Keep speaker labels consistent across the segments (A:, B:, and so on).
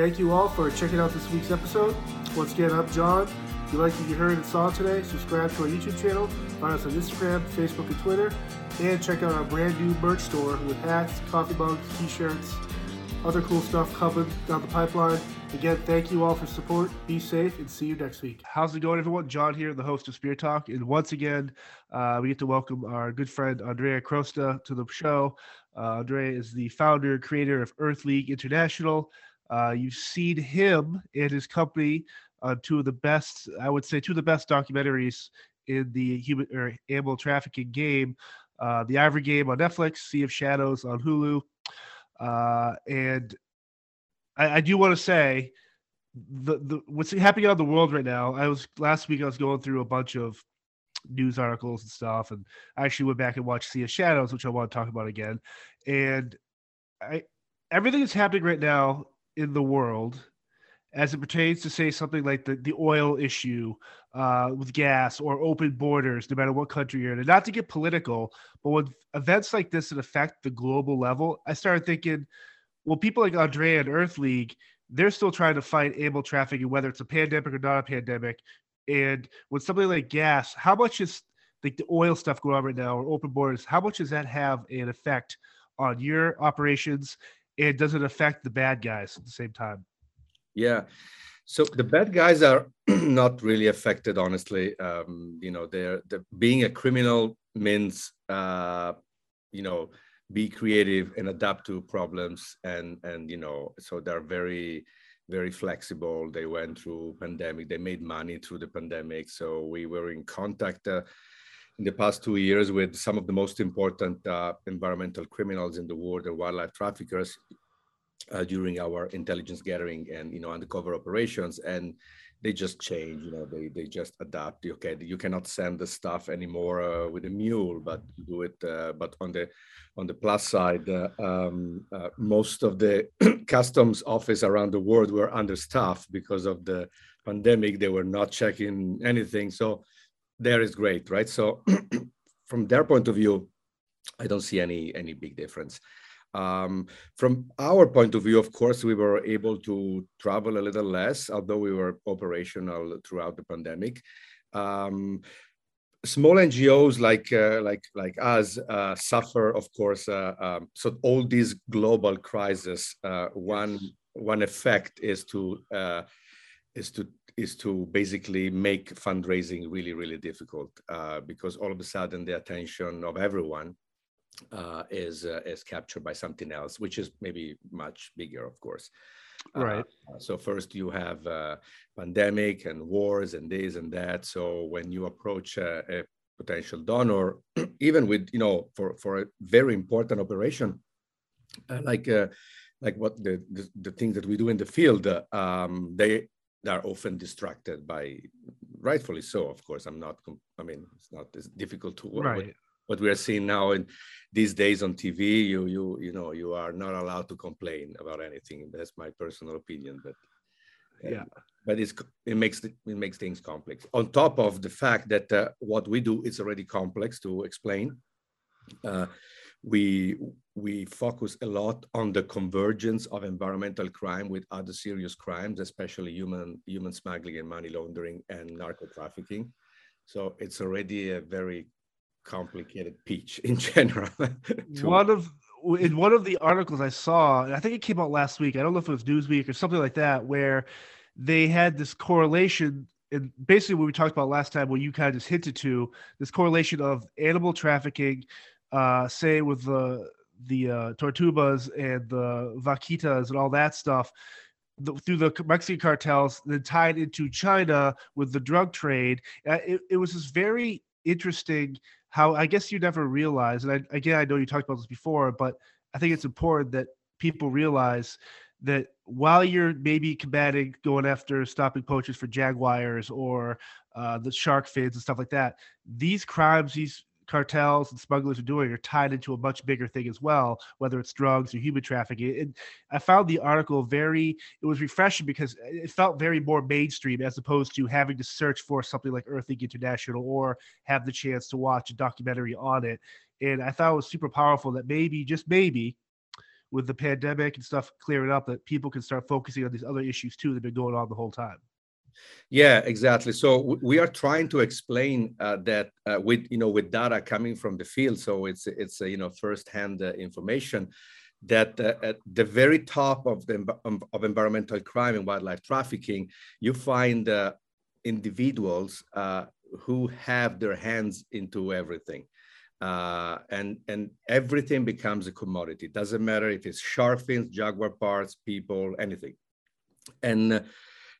A: thank you all for checking out this week's episode. Once again, I'm John. If you like what you heard and saw today, subscribe to our YouTube channel, find us on Instagram, Facebook, and Twitter, and check out our brand new merch store with hats, coffee mugs, t-shirts, other cool stuff coming down the pipeline. Again, thank you all for support. Be safe and see you next week. How's it going, everyone? John here, the host of Spear Talk. And once again, uh, we get to welcome our good friend Andrea Crosta to the show. Uh, Andrea is the founder and creator of Earth League International. Uh, you've seen him and his company on two of the best, I would say, two of the best documentaries in the human or animal trafficking game. Uh, the Ivory Game on Netflix, Sea of Shadows on Hulu. Uh, and I, I do want to say the, the what's happening out in the world right now. I was last week I was going through a bunch of news articles and stuff, and I actually went back and watched Sea of Shadows, which I want to talk about again. And I everything that's happening right now in the world as it pertains to say something like the, the oil issue uh, with gas or open borders, no matter what country you're in. And not to get political, but when events like this that affect the global level, I started thinking, well, people like Andrea and Earth League, they're still trying to fight animal trafficking, whether it's a pandemic or not a pandemic. And with something like gas, how much is like the oil stuff going on right now or open borders, how much does that have an effect on your operations? And does it affect the bad guys at the same time?
B: Yeah. So the bad guys are not really affected, honestly. Um, you know, they're, they're, being a criminal means, uh, you know, be creative and adapt to problems, and and you know, so they're very, very flexible. They went through pandemic. They made money through the pandemic. So we were in contact. Uh, in the past two years, with some of the most important uh, environmental criminals in the world, the wildlife traffickers, uh, during our intelligence gathering and you know undercover operations. And they just change you know they they just adapt. Okay you cannot send the stuff anymore uh, with a mule but do it uh, but on the on the plus side uh, um, uh, most of the customs office around the world were understaffed because of the pandemic. They were not checking anything. So there is great right so from their point of view i don't see any any big difference um, from our point of view, of course, we were able to travel a little less, although we were operational throughout the pandemic. Um, small NGOs like uh, like like us uh, suffer, of course. Uh, um, so all these global crises, uh, one one effect is to uh, is to is to basically make fundraising really really difficult uh, because all of a sudden the attention of everyone uh, is uh, is captured by something else, which is maybe much bigger, of course.
A: Uh, right.
B: So first you have uh, pandemic and wars and this and that. So when you approach a, a potential donor, even with you know for for a very important operation uh, like like what the, the, the things that we do in the field, um, they are often distracted by rightfully so of course i'm not i mean it's not as difficult to work
A: right.
B: with what we are seeing now in these days on TV, you you you know you are not allowed to complain about anything. That's my personal opinion, but
A: uh, yeah,
B: but it's it makes it makes things complex. On top of the fact that uh, what we do is already complex to explain. Uh, we we focus a lot on the convergence of environmental crime with other serious crimes, especially human human smuggling and money laundering and narco trafficking. So it's already a very complicated pitch in general.
A: one of in one of the articles I saw, I think it came out last week. I don't know if it was Newsweek or something like that, where they had this correlation. And basically, what we talked about last time, what you kind of just hinted to, this correlation of animal trafficking, uh, say with the the uh, tortugas and the vaquitas and all that stuff, the, through the Mexican cartels, then tied into China with the drug trade. Uh, it, it was this very interesting how I guess you never realize, and I, again, I know you talked about this before, but I think it's important that people realize that while you're maybe combating going after stopping poachers for jaguars or uh, the shark fins and stuff like that, these crimes, these cartels and smugglers are doing are tied into a much bigger thing as well, whether it's drugs or human trafficking. And I found the article very, it was refreshing because it felt very more mainstream as opposed to having to search for something like Earth League International or have the chance to watch a documentary on it. And I thought it was super powerful that maybe, just maybe, with the pandemic and stuff clearing up that people can start focusing on these other issues too that have been going on the whole time.
B: Yeah, exactly. So we are trying to explain uh, that uh, with you know with data coming from the field, so it's it's uh, you know firsthand uh, information that uh, at the very top of the um, of environmental crime and wildlife trafficking, you find uh, individuals who have their hands into everything. and and everything becomes a commodity. Doesn't matter if it's shark fins, jaguar parts, people, anything. And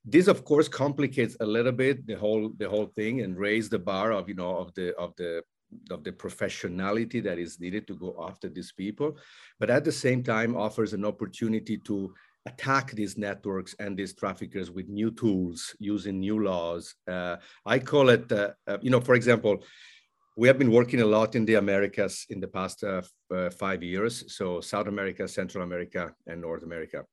B: this, of course, complicates a little bit the whole the whole thing and raise the bar of you know of the of the of the professionality that is needed to go after these people, but at the same time offers an opportunity to attack these networks and these traffickers with new tools using new laws. Uh, I call it, uh, uh, you know, for example, we have been working a lot in the Americas in the past uh, uh, five years. So South America, Central America, and North America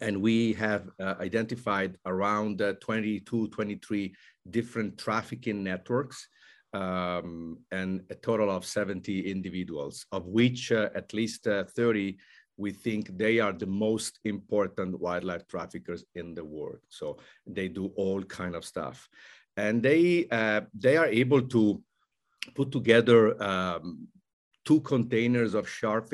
B: and we have uh, identified around uh, 22, 23 different trafficking networks um, and a total of 70 individuals, of which uh, at least uh, 30 we think they are the most important wildlife traffickers in the world. So they do all kind of stuff, and they uh, they are able to put together um, two containers of shark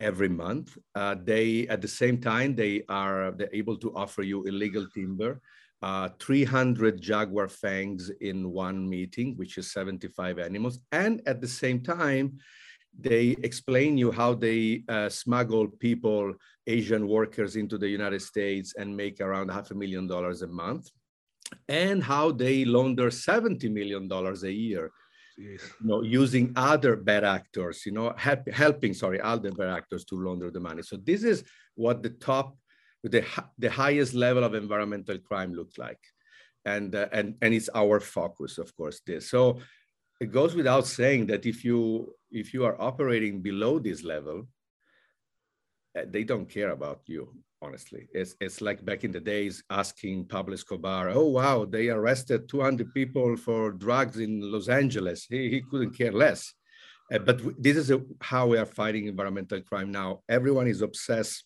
B: every month. Uh, they, at the same time, they are they're able to offer you illegal timber, uh, 300 jaguar fangs in one meeting, which is 75 animals. And at the same time, they explain you how they uh, smuggle people, Asian workers into the United States and make around half a million dollars a month, and how they launder $70 million a year you know, using other bad actors, you know, help, helping, sorry, other bad actors to launder the money. So this is what the top, the, the highest level of environmental crime looks like. And, uh, and, and it's our focus, of course, this. So it goes without saying that if you, if you are operating below this level, uh, they don't care about you honestly. It's, it's like back in the days asking Pablo Escobar, oh, wow, they arrested 200 people for drugs in Los Angeles. He, he couldn't care less. Uh, but this is a, how we are fighting environmental crime now. Everyone is obsessed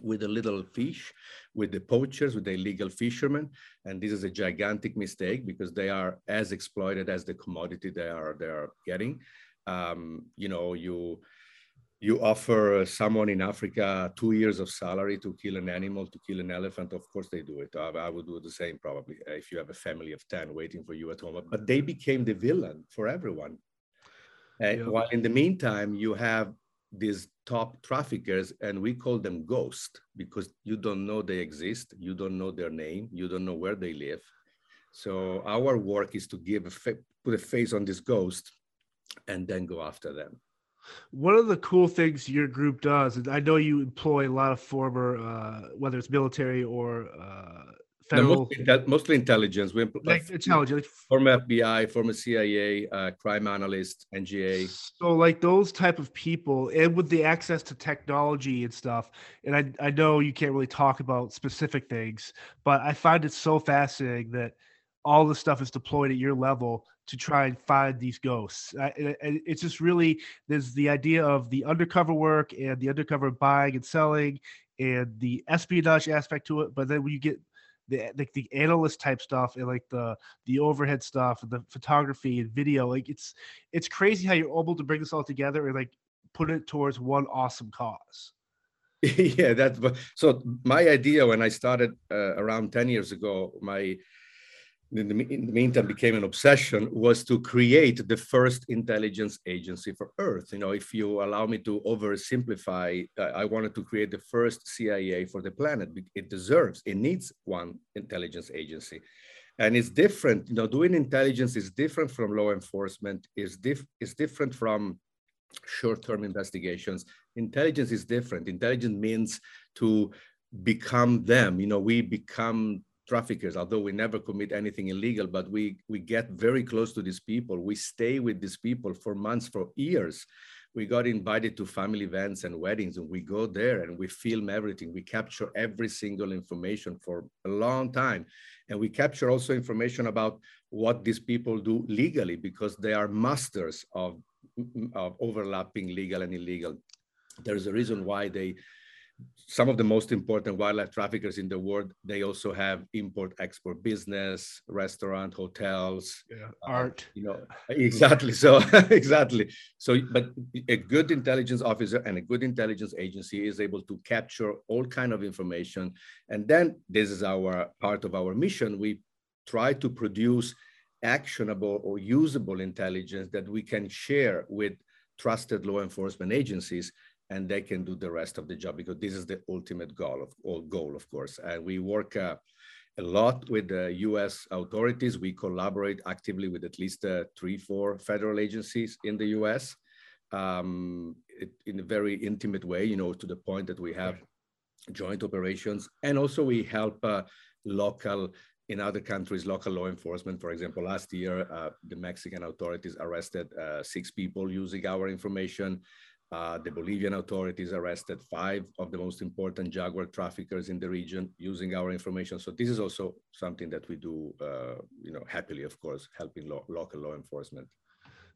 B: with the little fish, with the poachers, with the illegal fishermen. And this is a gigantic mistake because they are as exploited as the commodity they are, they are getting. Um, you know, you, you offer someone in Africa two years of salary to kill an animal, to kill an elephant, of course they do it. I, would do the same probably uh, if you have a family of 10 waiting for you at home. But they became the villain for everyone. Uh. While in the meantime, you have these top traffickers, and we call them ghosts because you don't know they exist, you don't know their name, you don't know where they live. So our work is to give a put a face on this ghost and then go after them
A: one of the cool things your group does, and I know you employ a lot of former, uh, whether it's military or uh, federal,
B: mostly, mostly, intelligence. We employ
A: like intelligence,
B: former FBI, former CIA, uh, crime analyst, NGA.
A: So, like those type of people, and with the access to technology and stuff, and I I know you can't really talk about specific things, but I find it so fascinating that all the stuff is deployed at your level to try and find these ghosts. It's just really there's the idea of the undercover work and the undercover buying and selling and the espionage aspect to it. But then when you get the like the analyst type stuff and like the the overhead stuff and the photography and video, like it's it's crazy how you're able to bring this all together and like put it towards one awesome cause.
B: yeah, that's so. My idea when I started uh, around ten years ago, my in the, in the, meantime became an obsession was to create the first intelligence agency for earth. You know if you allow me to oversimplify i wanted to create the first cia for the planet. It deserves it needs one intelligence agency. And it's different you know doing intelligence is different from law enforcement is diff is different from short-term investigations. Intelligence is different. Intelligence means to become them. You know we become traffickers, although we never commit anything illegal, but we, we get very close to these people. We stay with these people for months, for years. We got invited to family events and weddings, and we go there and we film everything. We capture every single information for a long time. And we capture also information about what these people do legally because they are masters of, of overlapping legal and illegal there's a reason why they some of the most important wildlife traffickers in the world they also have import export business restaurant hotels
A: yeah, uh, art.
B: you know exactly so exactly. So but a good intelligence officer and a good intelligence agency is able to capture all kind of information. And then this is our part of our mission. We try to produce actionable or usable intelligence that we can share with trusted law enforcement agencies and they can do the rest of the job because this is the ultimate goal of goal of course. And we work uh, a lot with the us authorities. We collaborate actively with at least uh, three four federal agencies in the us um, it, in a very intimate way you know to the point that we have joint operations. And also we help uh, local in other countries, local law enforcement, for example, last year, uh, the Mexican authorities arrested uh, six people using our information. Uh, the Bolivian authorities arrested five of the most important jaguar traffickers in the region using our information. So this is also something that we do, uh, you know, happily, of course, helping lo- local law enforcement.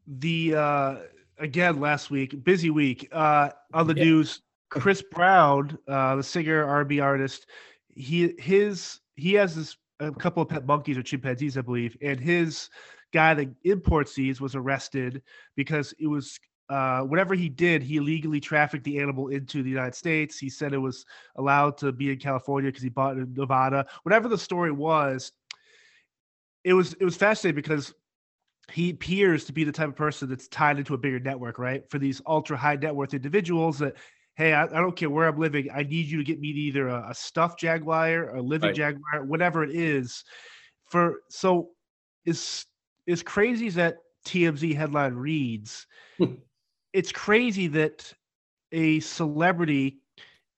A: The uh, again last week, busy week uh, on the yeah. news. Chris Brown, uh, the singer, R&B artist, he his he has this a couple of pet monkeys or chimpanzees, I believe, and his guy that imports these was arrested because it was uh, whatever he did, he illegally trafficked the animal into the United States. He said it was allowed to be in California because he bought it in Nevada. Whatever the story was, it was it was fascinating because he appears to be the type of person that's tied into a bigger network, right? For these ultra high net worth individuals that, hey, I, I, don't care where I'm living, I need you to get me either a, a stuffed jaguar, a living right. jaguar, whatever it is. For so is as crazy as that TMZ headline reads. It's crazy that a celebrity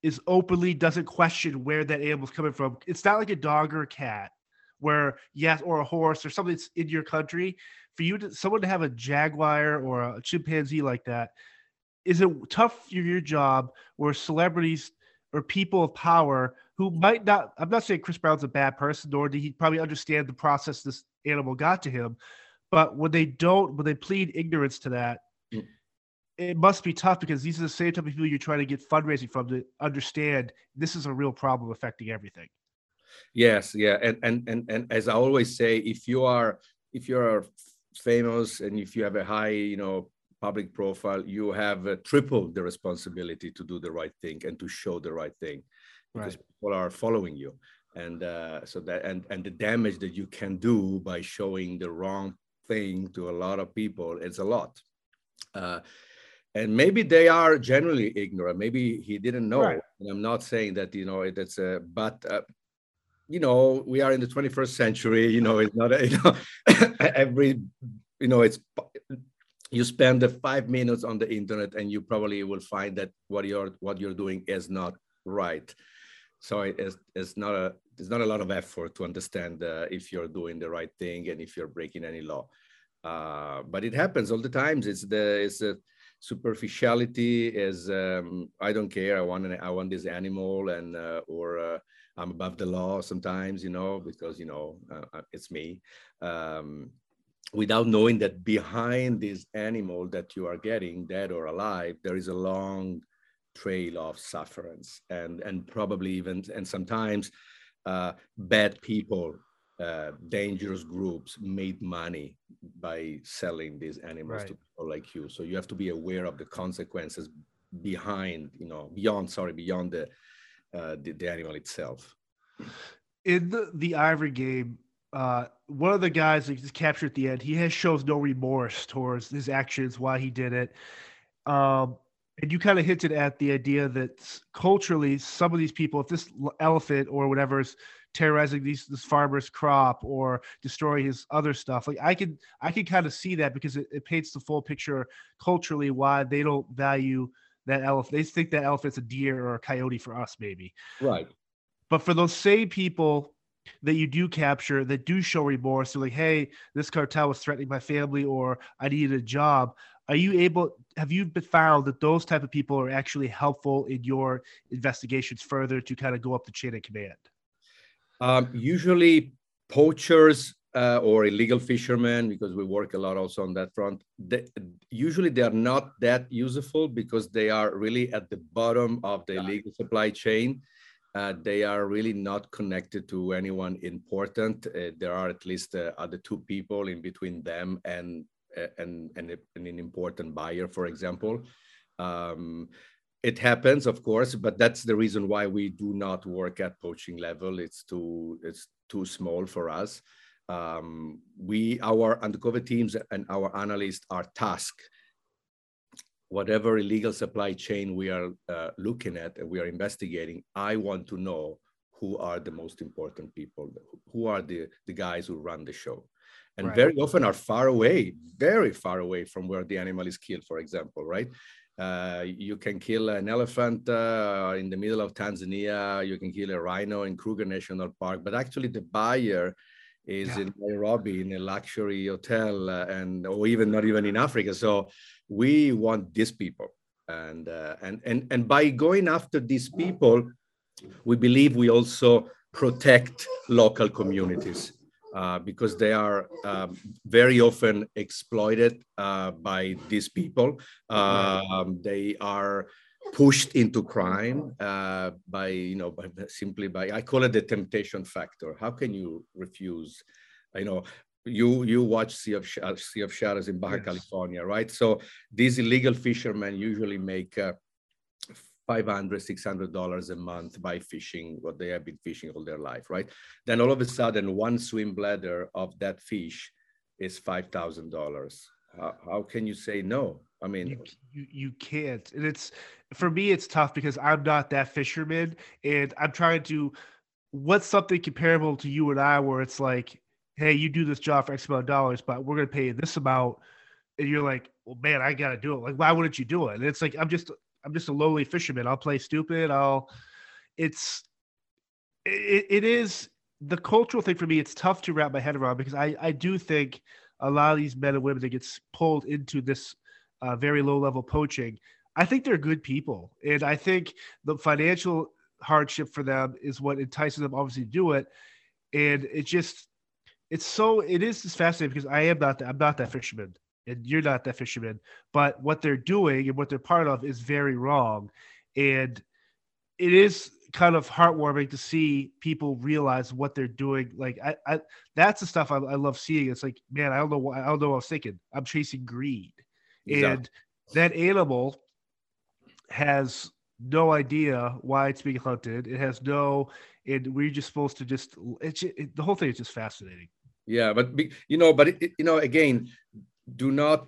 A: is openly doesn't question where that animal's coming from. It's not like a dog or a cat, where yes, or a horse or something that's in your country. For you to someone to have a jaguar or a chimpanzee like that, is it tough for your job where celebrities or people of power who might not I'm not saying Chris Brown's a bad person, nor did he probably understand the process this animal got to him. But when they don't, when they plead ignorance to that, mm it must be tough because these are the same type of people you're trying to get fundraising from to understand this is a real problem affecting everything.
B: Yes, yeah, and and and and as I always say, if you are if you are famous and if you have a high, you know, public profile, you have uh, triple the responsibility to do the right thing and to show the right thing, because right. people are following you, and uh, so that and and the damage that you can do by showing the wrong thing to a lot of people, it's a lot. Uh, and maybe they are generally ignorant. Maybe he didn't know. Right. and i'm not saying that you know that's a but uh, you know we are in the 21st century you know it's not a, you know every you know it's you spend the five minutes on the internet and you probably will find that what you're what you're doing is not right. So it's, it's not a there's not a lot of effort to understand uh, if you're doing the right thing and if you're breaking any law. Uh, but it happens all the times. It's the it's a superficiality is um, I don't care. I want an, I want this animal, and uh, or uh, I'm above the law sometimes, you know, because you know uh, uh it's me. Um, without knowing that behind this animal that you are getting, dead or alive, there is a long trail of sufferance, and and probably even and sometimes uh, bad people uh, dangerous groups made money by selling these animals right. to people like you. So you have to be aware of the consequences behind, you know, beyond, sorry, beyond the uh, the, the animal itself.
A: In the, the Ivory game, uh, one of the guys that just captured at the end, he has shows no remorse towards his actions, why he did it. Um, and you kind of hinted at the idea that culturally, some of these people, if this elephant or whatever is terrorizing these this farmer's crop or destroying his other stuff. Like I could I could kind of see that because it, it paints the full picture culturally why they don't value that elephant. They think that elephant's a deer or a coyote for us, maybe.
B: Right.
A: But for those same people that you do capture that do show remorse, they're like, hey, this cartel was threatening my family or I needed a job. Are you able have you found that those type of people are actually helpful in your investigations further to kind of go up the chain of command?
B: Um, usually, poachers uh, or illegal fishermen, because we work a lot also on that front, they, usually they are not that useful because they are really at the bottom of the illegal supply chain. Uh, they are really not connected to anyone important. Uh, there are at least uh, other two people in between them and uh, and, and, and an important buyer, for example. Um, it happens, of course, but that's the reason why we do not work at poaching level. It's too it's too small for us. Um, we our undercover teams and our analysts are tasked whatever illegal supply chain we are uh, looking at and we are investigating. I want to know who are the most important people, who are the the guys who run the show and right. very often are far away, very far away from where the animal is killed, for example, right? Uh, you can kill an elephant uh, in the middle of Tanzania. You can kill a rhino in Kruger National Park, but actually the buyer is yeah. in Nairobi in a luxury hotel, uh, and or even not even in Africa. So we want these people, and uh, and and and by going after these people, we believe we also protect local communities. Uh, because they are um, very often exploited uh, by these people. Um, they are pushed into crime uh, by, you know, by, simply by, I call it the temptation factor. How can you refuse? You know, you you watch Sea of, sea of Shadows in Baja yes. California, right? So these illegal fishermen usually make uh, 500 600 dollars a month by fishing what they have been fishing all their life right? Then all of a sudden one swim bladder of that fish is five thousand dollars. How can you say no? I mean
A: you, you, you can't. And it's for me it's tough because i'm not that fisherman and i'm trying to what's something comparable to you and i where it's like hey you do this job for x amount of dollars but we're going to pay you this amount and you're like well man i gotta do it. Like why wouldn't you do it? And it's like i'm just I'm just a lowly fisherman. I'll play stupid. I'll. It's. It, it is the cultural thing for me. It's tough to wrap my head around because I I do think a lot of these men and women that gets pulled into this uh, very low level poaching. I think they're good people, and I think the financial hardship for them is what entices them obviously to do it. And it just it's so it is just fascinating because I am not that, I'm not that fisherman and you're not that fisherman. But what they're doing and what they're part of is very wrong. And it is kind of heartwarming to see people realize what they're doing. Like I, I that's the stuff I, I, love seeing. It's like, man, I don't know what I don't know what I was thinking. I'm chasing greed. Exactly. And that animal has no idea why it's being hunted. It has no, and we're just supposed to just, it's it, the whole thing is just fascinating.
B: Yeah, but you know, but it, you know, again, do not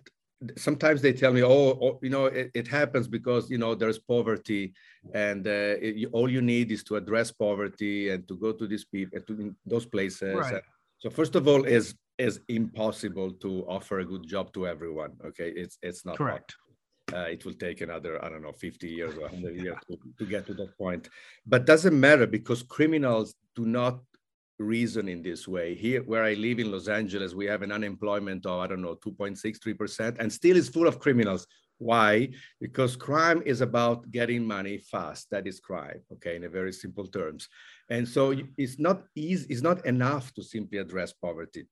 B: sometimes they tell me oh, oh you know it, it, happens because you know there's poverty and uh, it, all you need is to address poverty and to go to these people to those places. Right. so first of all is is impossible to offer a good job to everyone okay? It's it's not
A: correct.
B: Uh, it will take another i don't know 50 years or 100 years to, to get to that point. But doesn't matter because criminals do not reason in this way. Here, where I live in Los Angeles, we have an unemployment of, I don't know, 2.63%, and still is full of criminals. Why? Because crime is about getting money fast. That is crime, okay, in a very simple terms. And so it's not easy, it's not enough to simply address poverty.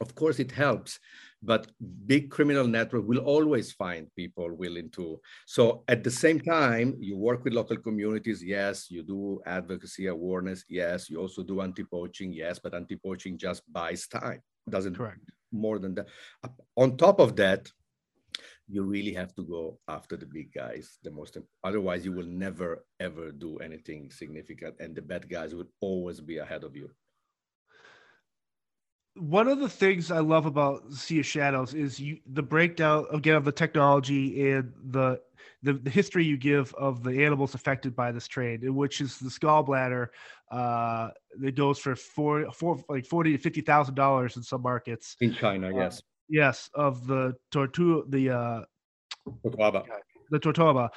B: Of course, it helps, but big criminal network will always find people willing to. So at the same time, you work with local communities. Yes, you do advocacy awareness. Yes, you also do anti-poaching. Yes, but anti-poaching just buys time. Doesn't
A: correct
B: more than that. On top of that, you really have to go after the big guys the most otherwise you will never ever do anything significant and the bad guys will always be ahead of you
A: one of the things I love about Sea of Shadows is you the breakdown again of the technology and the, the the, history you give of the animals affected by this trade, which is the gallbladder uh that goes for four four like forty to fifty thousand dollars in some markets.
B: In China. Uh, yes,
A: yes, of the tortuga the uh the Totoaba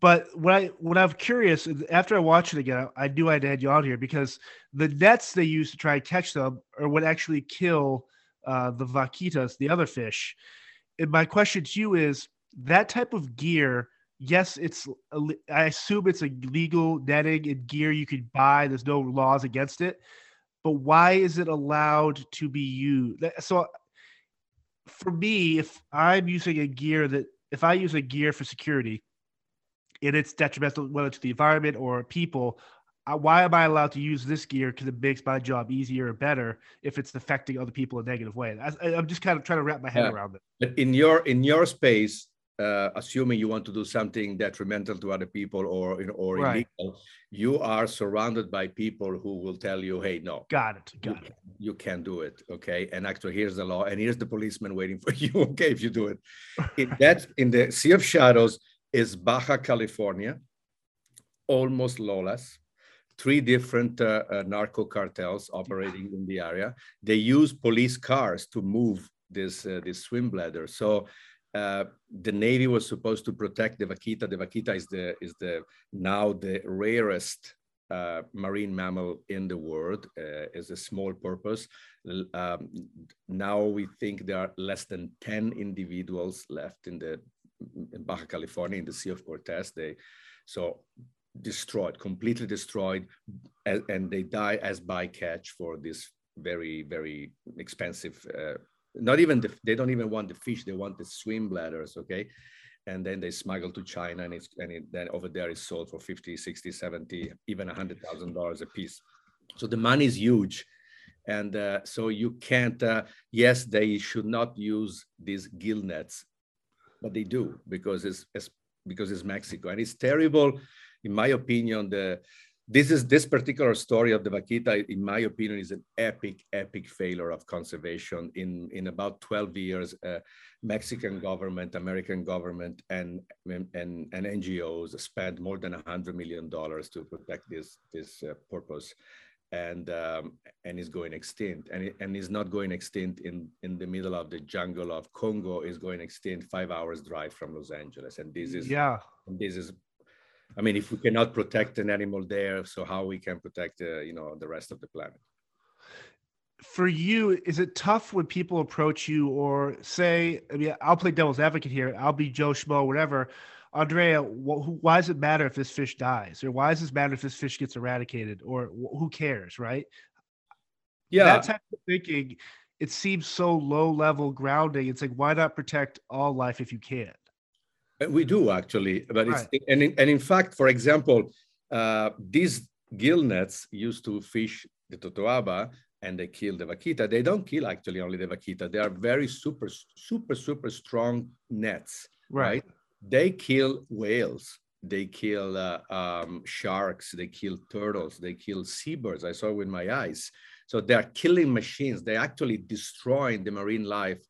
A: but what I what I'm curious after I watch it again, I, I knew I'd add you on here because the nets they use to try and catch them are what actually kill uh, the vaquitas, the other fish. And my question to you is that type of gear. Yes, it's I assume it's a legal netting and gear you can buy. There's no laws against it. but why is it allowed to be used? So for me, if I'm using a gear that if I use a gear for security and it's detrimental whether to the environment or people, uh, why am I allowed to use this gear because it makes my job easier or better if it's affecting other people in a negative way? I, am just kind of trying to wrap my head yeah. around it.
B: But in your in your space, uh, assuming you want to do something detrimental to other people or or right. illegal, you are surrounded by people who will tell you, "Hey, no,
A: got it, got
B: you,
A: it,
B: you can't do it." Okay, and actually, here's the law, and here's the policeman waiting for you. Okay, if you do it, in that in the Sea of Shadows is Baja California, almost lawless. Three different uh, uh, narco cartels operating in the area. They use police cars to move this uh, this swim bladder. So uh, the Navy was supposed to protect the vaquita. The vaquita is the is the now the rarest uh, marine mammal in the world. Uh, is a small porpoise. Um, now we think there are less than ten individuals left in the Baja California in the Sea of Cortez. They so destroyed, completely destroyed, and, and they die as bycatch for this very very expensive uh, not even the, they don't even want the fish they want the swim bladders okay and then they smuggle to china and it's and it, then over there is sold for 50 60 70 even hundred thousand dollars a piece so the money is huge and uh, so you can't uh, yes they should not use these gill nets but they do because it's, it's because it's mexico. And it's terrible in my opinion the this is this particular story of the vaquita in my opinion is an epic epic failure of conservation in in about 12 years uh, mexican government american government and, and and ngos spent more than 100 million dollars to protect this this uh, porpoise and um, and is going extinct and it, and is not going extinct in in the middle of the jungle of congo is going extinct five hours drive from los angeles and this is
A: yeah
B: this is I mean, if we cannot protect an animal there, so how we can protect, uh, you know, the rest of the planet?
A: For you, is it tough when people approach you or say, I mean, I'll play devil's advocate here. I'll be Joe Schmo, whatever. Andrea, wh- why does it matter if this fish dies, or why does this matter if this fish gets eradicated, or wh- who cares, right?
B: Yeah,
A: that type of thinking, it seems so low level grounding. It's like, why not protect all life if you can?
B: Uh, we do actually, but it's right. and in, and in fact, for example, uh, these gill nets used to fish the totoaba and they kill the vaquita. They don't kill actually only the vaquita. They are very super, super, super strong nets. Right. right? They kill whales. They kill uh, um, sharks. They kill turtles. They kill seabirds. I saw with my eyes. So they are killing machines. They're actually destroying the marine life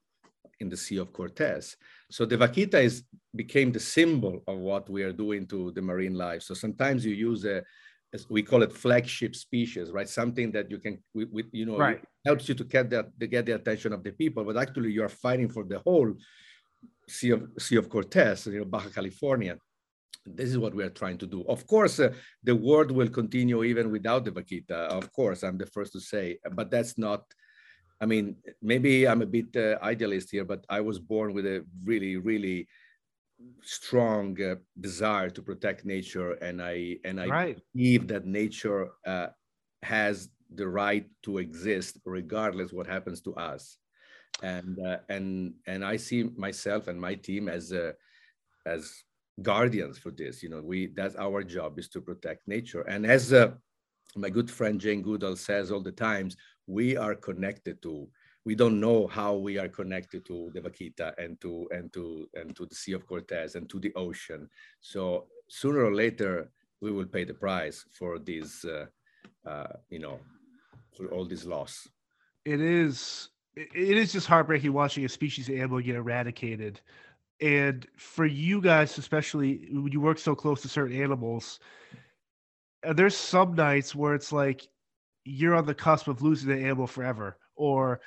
B: in the Sea of Cortez. So the vaquita is became the symbol of what we are doing to the marine life. So sometimes you use a, we call it flagship species, right? Something that you can, we, we, you know,
A: right.
B: helps you to get that to get the attention of the people, but actually you are fighting for the whole Sea of Sea of Cortez, you know, Baja California. This is what we are trying to do. Of course, uh, the world will continue even without the vaquita. Of course, I'm the first to say, but that's not I mean, maybe I'm a bit uh, idealist here, but I was born with a really, really strong uh, desire to protect nature, and I and I right. believe that nature uh, has the right to exist regardless what happens to us, and uh, and and I see myself and my team as uh, as guardians for this. You know, we that's our job is to protect nature, and as uh, my good friend Jane Goodall says all the times, we are connected to we don't know how we are connected to the vaquita and to and to and to the sea of cortez and to the ocean so sooner or later we will pay the price for this uh, uh, you know for all this loss
A: it is it is just heartbreaking watching a species of animal get eradicated and for you guys especially when you work so close to certain animals uh, there's some nights where it's like you're on the cusp of losing the animal forever, or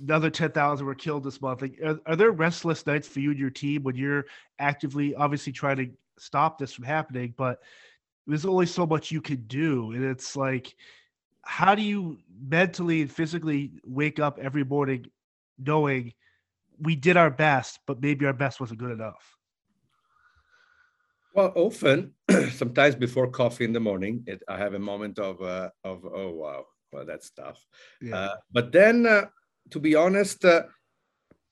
A: another 10,000 were killed this month. Like, are, are, there restless nights for you and your team when you're actively, obviously, trying to stop this from happening? But there's only so much you can do. And it's like, how do you mentally and physically wake up every morning knowing we did our best, but maybe our best wasn't good enough?
B: Well, often, sometimes before coffee in the morning, it, I have a moment of uh, of oh wow, well, that's tough. Yeah. Uh, but then, uh, to be honest, uh,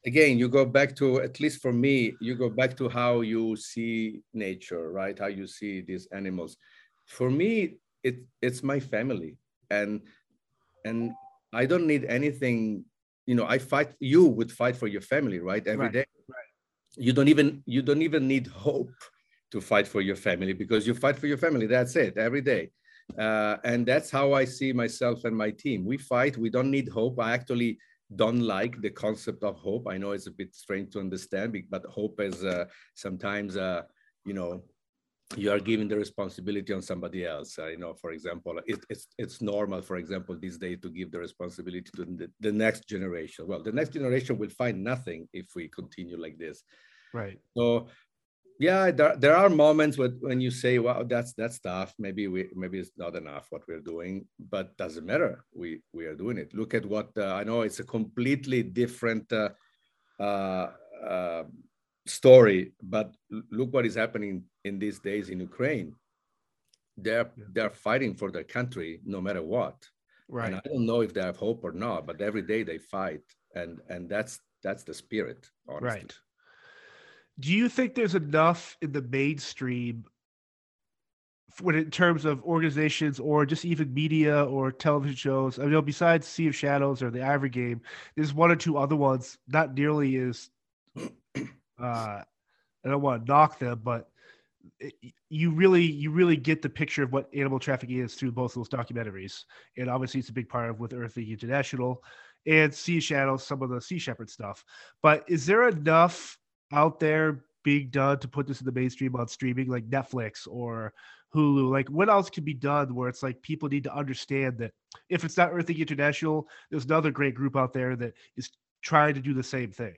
B: again, you go back to at least for me, you go back to how you see nature, right? How you see these animals. For me, it it's my family, and and I don't need anything. You know, I fight. You would fight for your family, right? Every
A: right.
B: day.
A: Right.
B: You don't even you don't even need hope to fight for your family because you fight for your family. That's it every day. Uh, and that's how I see myself and my team. We fight. We don't need hope. I actually don't like the concept of hope. I know it's a bit strange to understand, but hope is uh, sometimes, uh, you know, you are giving the responsibility on somebody else. Uh, you know, for example, it, it's it's normal, for example, these days to give the responsibility to the, the next generation. Well, the next generation will find nothing if we continue like this.
A: Right.
B: So yeah there, there are moments when, when you say wow that's that's tough maybe we maybe it's not enough what we're doing but doesn't matter we we are doing it look at what uh, i know it's a completely different uh, uh, uh story but look what is happening in these days in ukraine they're yeah. they're fighting for their country no matter what
A: right
B: and i don't know if they have hope or not but every day they fight and and that's that's the spirit honestly.
A: right do you think there's enough in the mainstream when in terms of organizations or just even media or television shows? I know besides Sea of Shadows or The Ivory Game, there's one or two other ones, not nearly as uh, I don't want to knock them, but it, you really you really get the picture of what animal trafficking is through both those documentaries, and obviously it's a big part of with Earth League International and Sea Shadows, some of the Sea Shepherd stuff. But is there enough out there being done to put this in the mainstream on streaming like Netflix or Hulu? Like, what else can be done where it's like people need to understand that if it's not Earth League International, there's another great group out there that is trying to do the same thing?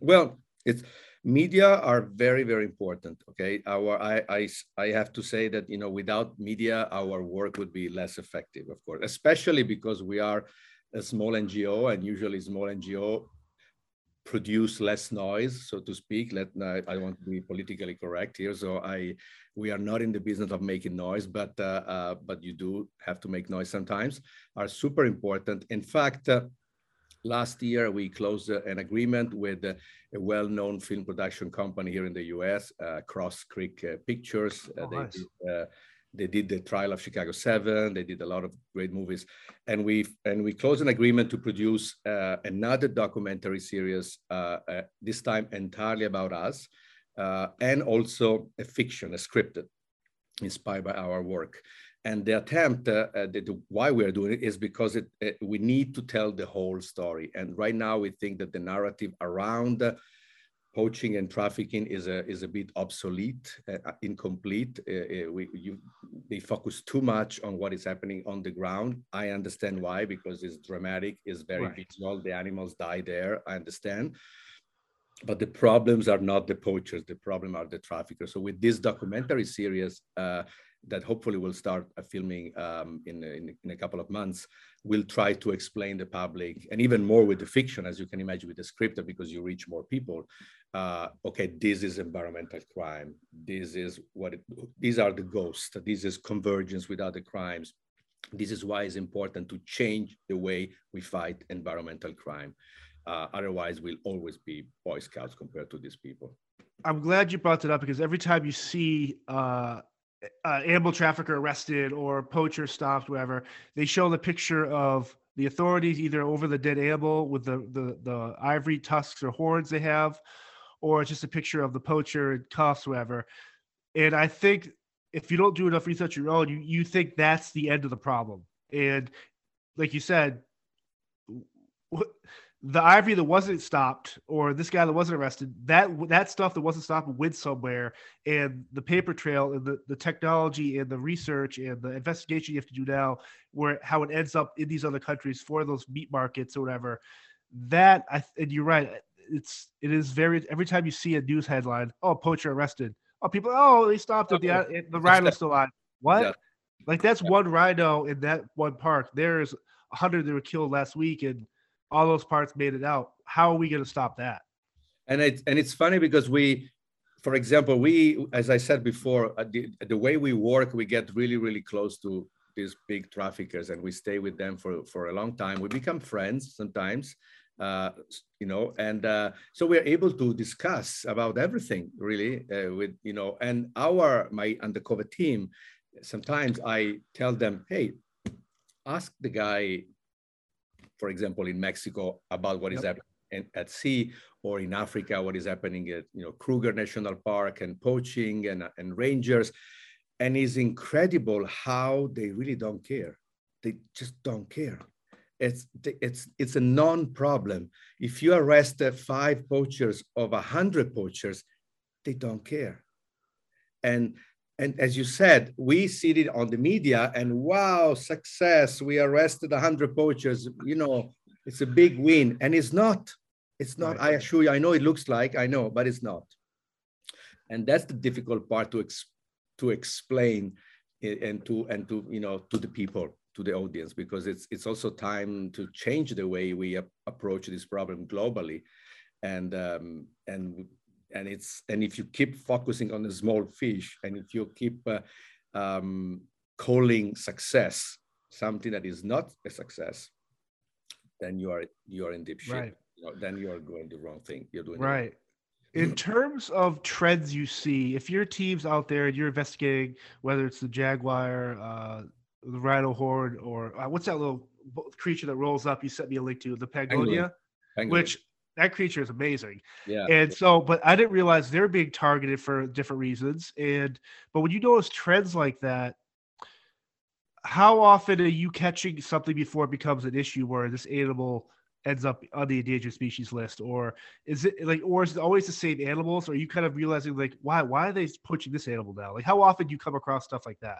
B: Well, it's media are very very important okay our I, I i have to say that you know without media our work would be less effective of course especially because we are a small ngo and usually small ngo produce less noise, so to speak. Let I want to be politically correct here. So I, we are not in the business of making noise, but uh, uh, but you do have to make noise sometimes. Are super important. In fact. Uh, last year, we closed uh, an agreement with uh, a well-known film production company here in the U.S., uh, Cross Creek Pictures.
A: Oh,
B: they
A: nice.
B: did, they did the trial of Chicago Seven. They did a lot of great movies, and we and we closed an agreement to produce uh, another documentary series. Uh, uh, this time entirely about us, uh, and also a fiction, a scripted, inspired by our work. And the attempt, uh, uh, the, why we are doing it, is because it, we need to tell the whole story. And right now, we think that the narrative around poaching and trafficking is a is a bit obsolete, uh, uh incomplete. Uh, uh, we you, they focus too much on what is happening on the ground. I understand why because it's dramatic, it's very right. visual. The animals die there. I understand, but the problems are not the poachers. The problem are the traffickers. So with this documentary series. Uh, that hopefully will start uh, filming um, in, in, in, a couple of months will try to explain the public and even more with the fiction as you can imagine with the script because you reach more people uh, okay, this is environmental crime. This is what it, these are the ghosts. This is convergence with other crimes. This is why it's important to change the way we fight environmental crime. Uh, otherwise, we'll always be Boy Scouts compared to these people.
A: I'm glad you brought that up because every time you see uh, uh, animal trafficker arrested or poacher stopped, whatever, they show the picture of the authorities either over the dead animal with the, the, the ivory tusks or horns they have, or it's just a picture of the poacher and cuffs, whatever. And I think if you don't do enough research your own, you, you think that's the end of the problem. And like you said, the ivory that wasn't stopped or this guy that wasn't arrested that that stuff that wasn't stopped went somewhere and the paper trail and the, the technology and the research and the investigation you have to do now where how it ends up in these other countries for those meat markets or whatever that i and you're right it's it is very every time you see a news headline, oh, poacher arrested. Oh, people, oh, they stopped at the uh, the rhino's still alive. What? Yeah. Like that's one rhino in that one park. There's a hundred that were killed last week, and all those parts made it out. How are we going to stop that?
B: And it and it's funny because we, for example, we, as I said before, uh, the, the way we work, we get really really close to these big traffickers and we stay with them for for a long time we become friends sometimes uh, you know and uh, so we're able to discuss about everything really uh, with you know and our my undercover team sometimes i tell them hey ask the guy for example in mexico about what is yep. happening at sea or in africa what is happening at you know kruger national park and poaching and, and rangers and it's incredible how they really don't care they just don't care it's it's it's a non-problem. If you arrest five poachers of a hundred poachers, they don't care. And and as you said, we see it on the media, and wow, success! We arrested a hundred poachers. You know, it's a big win, and it's not. It's not. Right. I assure you. I know it looks like. I know, but it's not. And that's the difficult part to ex- to explain and to and to you know to the people to the audience because it's it's also time to change the way we ap- approach this problem globally and um, and and it's and if you keep focusing on the small fish and if you keep uh, um, calling success something that is not a success then you are you are in deep shit. Right. you know, then you are doing the wrong thing. You're doing
A: right. in terms of trends you see if your team's out there and you're investigating whether it's the jaguar uh, the rhino horde, or uh, what's that little creature that rolls up? You sent me a link to the Pangolin, which that creature is amazing.
B: Yeah.
A: And so, but I didn't realize they're being targeted for different reasons. And but when you notice trends like that, how often are you catching something before it becomes an issue where this animal ends up on the endangered species list, or is it like, or is it always the same animals? Or are you kind of realizing like, why why are they poaching this animal now? Like, how often do you come across stuff like that?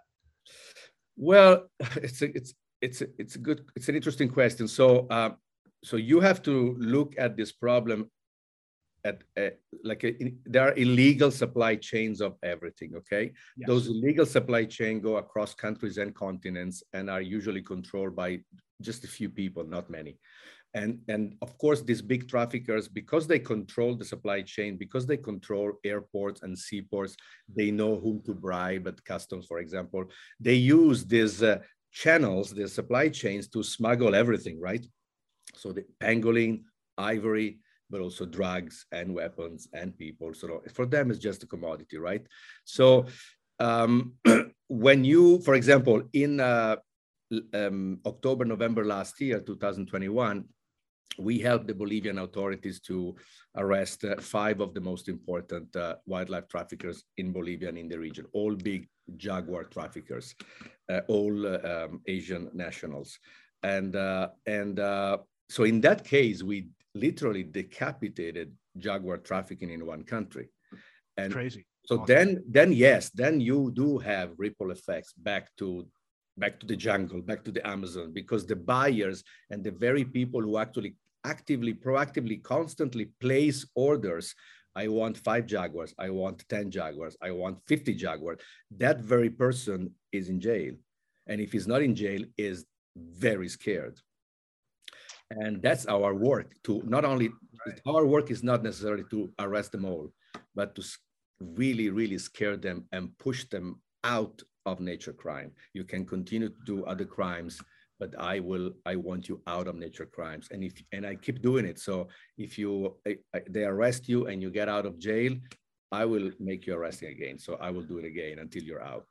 B: Well, it's a, it's it's a, it's a good it's an interesting question. So uh, so you have to look at this problem at uh, like a, there are illegal supply chains of everything. Okay, yes. those illegal supply chain go across countries and continents and are usually controlled by just a few people, not many and and of course these big traffickers because they control the supply chain because they control airports and seaports they know whom to bribe at customs for example they use these uh, channels these supply chains to smuggle everything right so the pangolin ivory but also drugs and weapons and people so for them it's just a commodity right so um, when you for example in uh, um, October, November last year, 2021, we helped the Bolivian authorities to arrest uh, five of the most important uh, wildlife traffickers in Bolivia and in the region, all big jaguar traffickers, uh, all uh, um, Asian nationals. And, uh, and so in that case, we literally decapitated jaguar trafficking in one country.
A: And Crazy.
B: So awesome. then, then yes, then you do have ripple effects back to back to the jungle, back to the Amazon, because the buyers and the very people who actually actively, proactively, constantly place orders. I want five Jaguars, I want 10 Jaguars, I want 50 Jaguars. That very person is in jail. And if he's not in jail, is very scared. And that's our work to not only, right. our work is not necessarily to arrest them all, but to really, really scare them and push them out of nature crime. You can continue to do other crimes but I will, I want you out of nature crimes. And if, and I keep doing it. So if you, I, I, they arrest you and you get out of jail, I will make you arresting again. So I will do it again until you're out.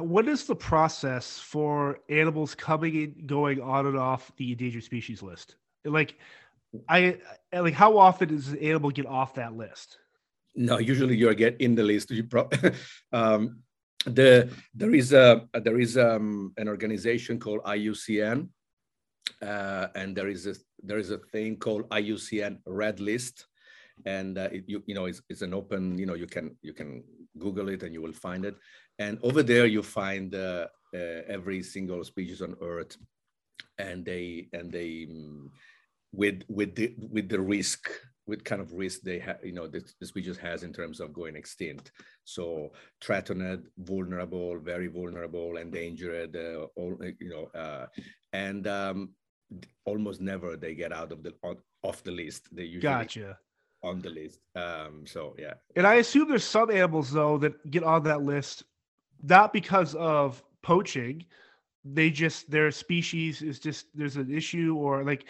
A: What is the process for animals coming in, going on and off the endangered species list? Like, I like how often does an animal get off that list?
B: No, usually you get in the list. You pro- um, the there is a there is um, an organization called IUCN, uh, and there is a there is a thing called IUCN Red List, and uh, it, you you know it's, it's an open you know you can you can Google it and you will find it, and over there you find uh, uh every single species on Earth, and they and they um, with with the with the risk with kind of risk they have, you know, this, this species has in terms of going extinct. So threatened, vulnerable, very vulnerable, endangered, uh, all, you know, uh, and um, almost never they get out of the off the list. They usually
A: gotcha
B: on the list. Um, so yeah.
A: And I assume there's some animals though that get on that list not because of poaching. They just their species is just there's an issue or like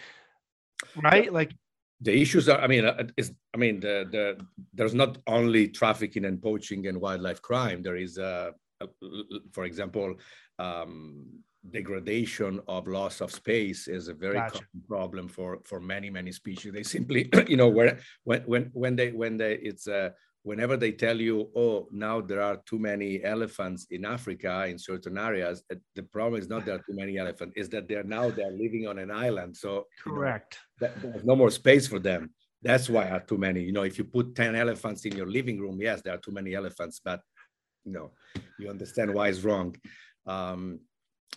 A: right like
B: the issues are i mean uh, is i mean the, the there's not only trafficking and poaching and wildlife crime there is uh, for example um, degradation of loss of space is a very gotcha. common problem for for many many species. They simply you know where when when when they when they it's uh, whenever they tell you oh now there are too many elephants in africa in certain areas uh, the problem is not there are too many elephants is that they're now they're living on an island so
A: correct.
B: you know, there's no more space for them. That's why are too many. You know if you put 10 elephants in your living room yes there are too many elephants but you know you understand why it's wrong. Um,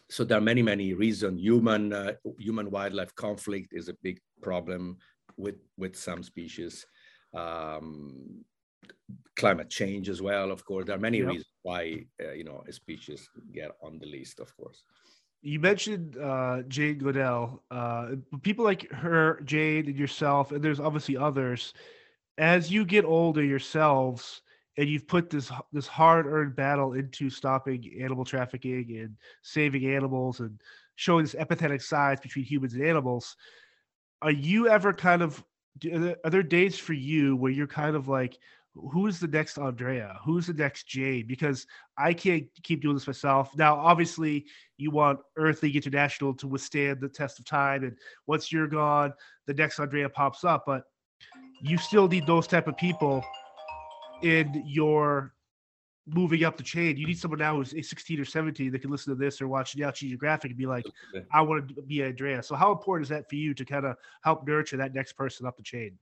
B: so there are many, many reasons. Human uh, human wildlife conflict is a big problem with with some species. Um, climate change as well, of course. There are many yep. reasons why uh, you know species get on the list, of course.
A: You mentioned uh, Jane Goodall. Uh, people like her, Jane, and yourself, and there's obviously others. As you get older yourselves, and you've put this this hard earned battle into stopping animal trafficking and saving animals and showing this empathetic sides between humans and animals are you ever kind of are there days for you where you're kind of like who's the next andrea? Who's the next jade because i can't keep doing this myself. Now obviously you want earth league international to withstand the test of time and once you're gone the next andrea pops up but you still need those type of people in your moving up the chain. You need someone now who's 16 or 17 that can listen to this or watch National Geographic and be like, I want to be Andrea. So how important is that for you to kind of help nurture that next person up the chain?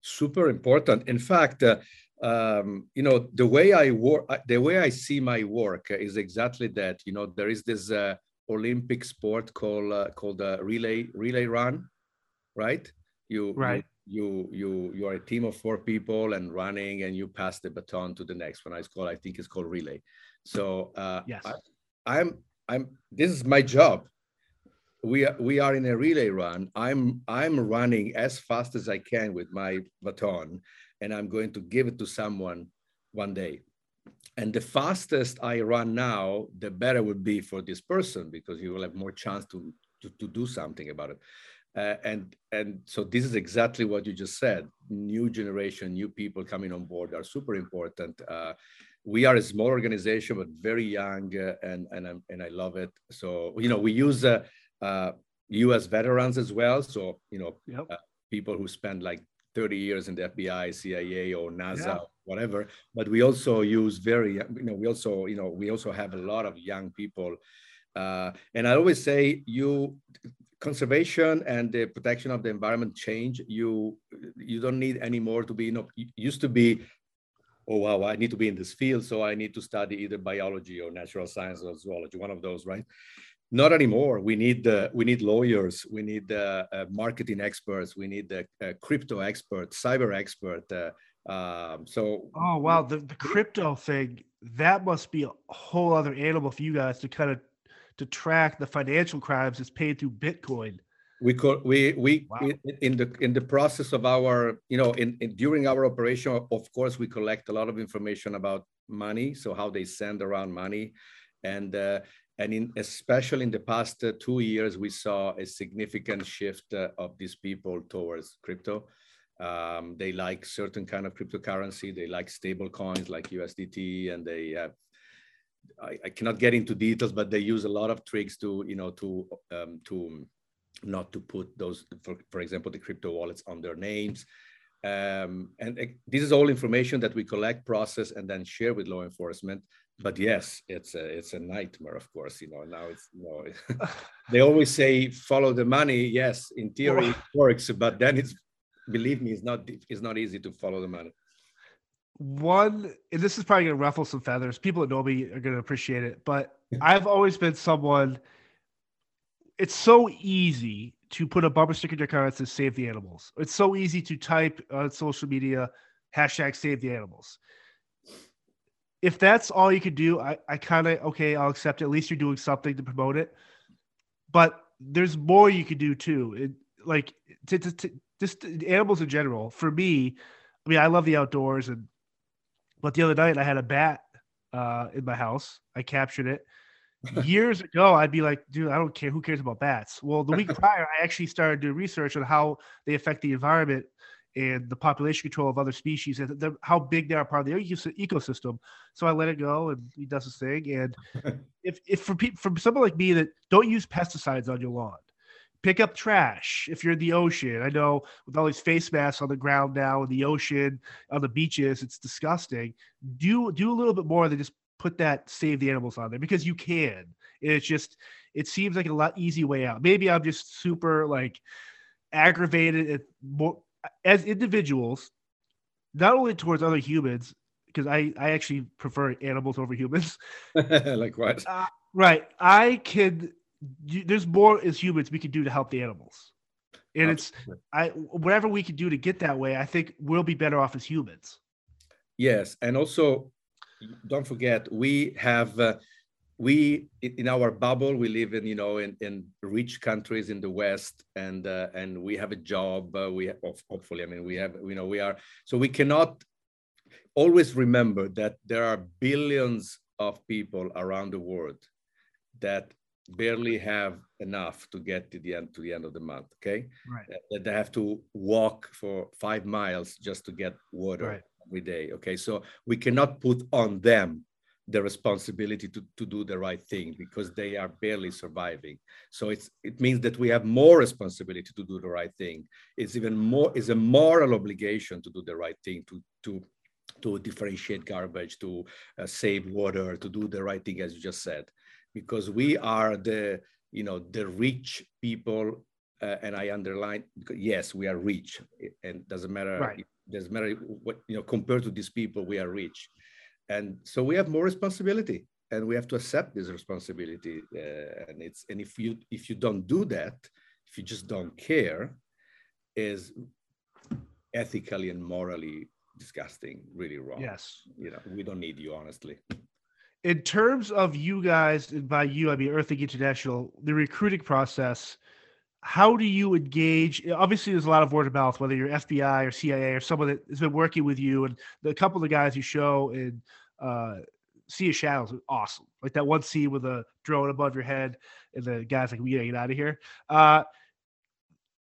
B: Super important. In fact, uh, um, you know, the way I work, uh, the way I see my work is exactly that. You know, there is this uh, Olympic sport called uh, called a relay relay run, right? You
A: right.
B: You, you you you are a team of four people and running and you pass the baton to the next one. It's called i think it's called relay. So uh
A: yes.
B: I, i'm i'm this is my job. We are we are in a relay run. I'm i'm running as fast as i can with my baton and i'm going to give it to someone one day. And the fastest i run now the better would be for this person because you will have more chance to to, to do something about it uh, and and so this is exactly what you just said. New generation, new people coming on board are super important. Uh, we are a small organization, but very young, uh, and and I'm, and I love it. So you know, we use U.S. Uh, veterans as well. So you know, yep. Uh, people who spend like 30 years in the FBI, CIA, or NASA, yeah. whatever. But we also use very, you know, we also, you know, we also have a lot of young people. Uh, and I always say, you conservation and the protection of the environment change, you you don't need anymore to be, you know, used to be, oh wow, I need to be in this field, so I need to study either biology or natural science or zoology, one of those, right? Not anymore. We need the we need lawyers, we need the uh, marketing experts, we need the uh, crypto experts, cyber expert. Uh, um, so
A: oh wow, the, the crypto thing that must be a whole other animal for you guys to kind of to track the financial crimes is paid through Bitcoin.
B: We call we we, wow. in the in the process of our you know in, in, during our operation of course we collect a lot of information about money so how they send around money and uh, and in especially in the past uh, two years we saw a significant shift uh, of these people towards crypto um, they like certain kind of cryptocurrency they like stable coins like usdt and they have I, I, cannot get into details, but they use a lot of tricks to, you know, to um, to not to put those, for, for example, the crypto wallets on their names. Um, and uh, this is all information that we collect, process, and then share with law enforcement. But yes, it's a it's a nightmare, of course. You know, now it's you know, they always say follow the money. Yes, in theory it works, but then it's believe me, it's not it's not easy to follow the money
A: one and this is probably gonna ruffle some feathers. People that know me are gonna appreciate it but i've always been someone it's so easy to put a bumper sticker in your car that says save the animals. It's so easy to type on social media hashtag save the animals. If that's all you could do i, I kind of okay i'll accept it. At least you're doing something to promote it. But there's more you could do too. It, like to, to, to just animals in general for me I mean, I love the outdoors and but the other night I had a bat uh, in my house. I captured it, years ago, I'd be like, dude, I don't care. Who cares about bats? Well, the week prior, I actually started doing research on how they affect the environment and the population control of other species and the, how big they are part of the ecosystem. So I let it go, and he does his thing. And if, if for people, from someone like me that don't use pesticides on your lawn, pick up trash if you're in the ocean. I know with all these face masks on the ground now in the ocean, on the beaches, it's disgusting. Do do a little bit more than just put that save the animals on there because you can. It's just it seems like a lot easy way out. Maybe I'm just super like aggravated at more as individuals, not only towards other humans, because I, I actually prefer animals over humans.
B: like what?
A: Uh, right. I can, there's more as humans we can do to help the animals. And it's, I, whatever we can do to get that way, I think we'll be better off as humans.
B: Yes. And also, don't forget, we have, uh, we in our bubble we live in you know in, in rich countries in the west and uh, and we have a job uh, we have, hopefully i mean we have you know we are so we cannot always remember that there are billions of people around the world that barely have enough to get to the end to the end of the month okay
A: right
B: that they have to walk for five miles just to get water right. every day okay so we cannot put on them the responsibility to, to do the right thing because they are barely surviving. So it's it means that we have more responsibility to do the right thing. It's even more is a moral obligation to do the right thing to to to differentiate garbage, to uh, save water, to do the right thing as you just said, because we are the you know the rich people, uh, and I underline yes we are rich, and doesn't matter.
A: Right.
B: Doesn't matter what you know compared to these people we are rich and so we have more responsibility and we have to accept this responsibility uh, and it's and if you if you don't do that if you just don't care is ethically and morally disgusting really wrong
A: yes
B: you know we don't need you honestly
A: in terms of you guys and by you i mean Earth League International the recruiting process how do you engage? Obviously there's a lot of word of mouth whether you're fbi or cia or someone that has been working with you and the couple of the guys you show in uh sea of shadows awesome. Like that one scene with a drone above your head and the guys like we gotta get out of here. Uh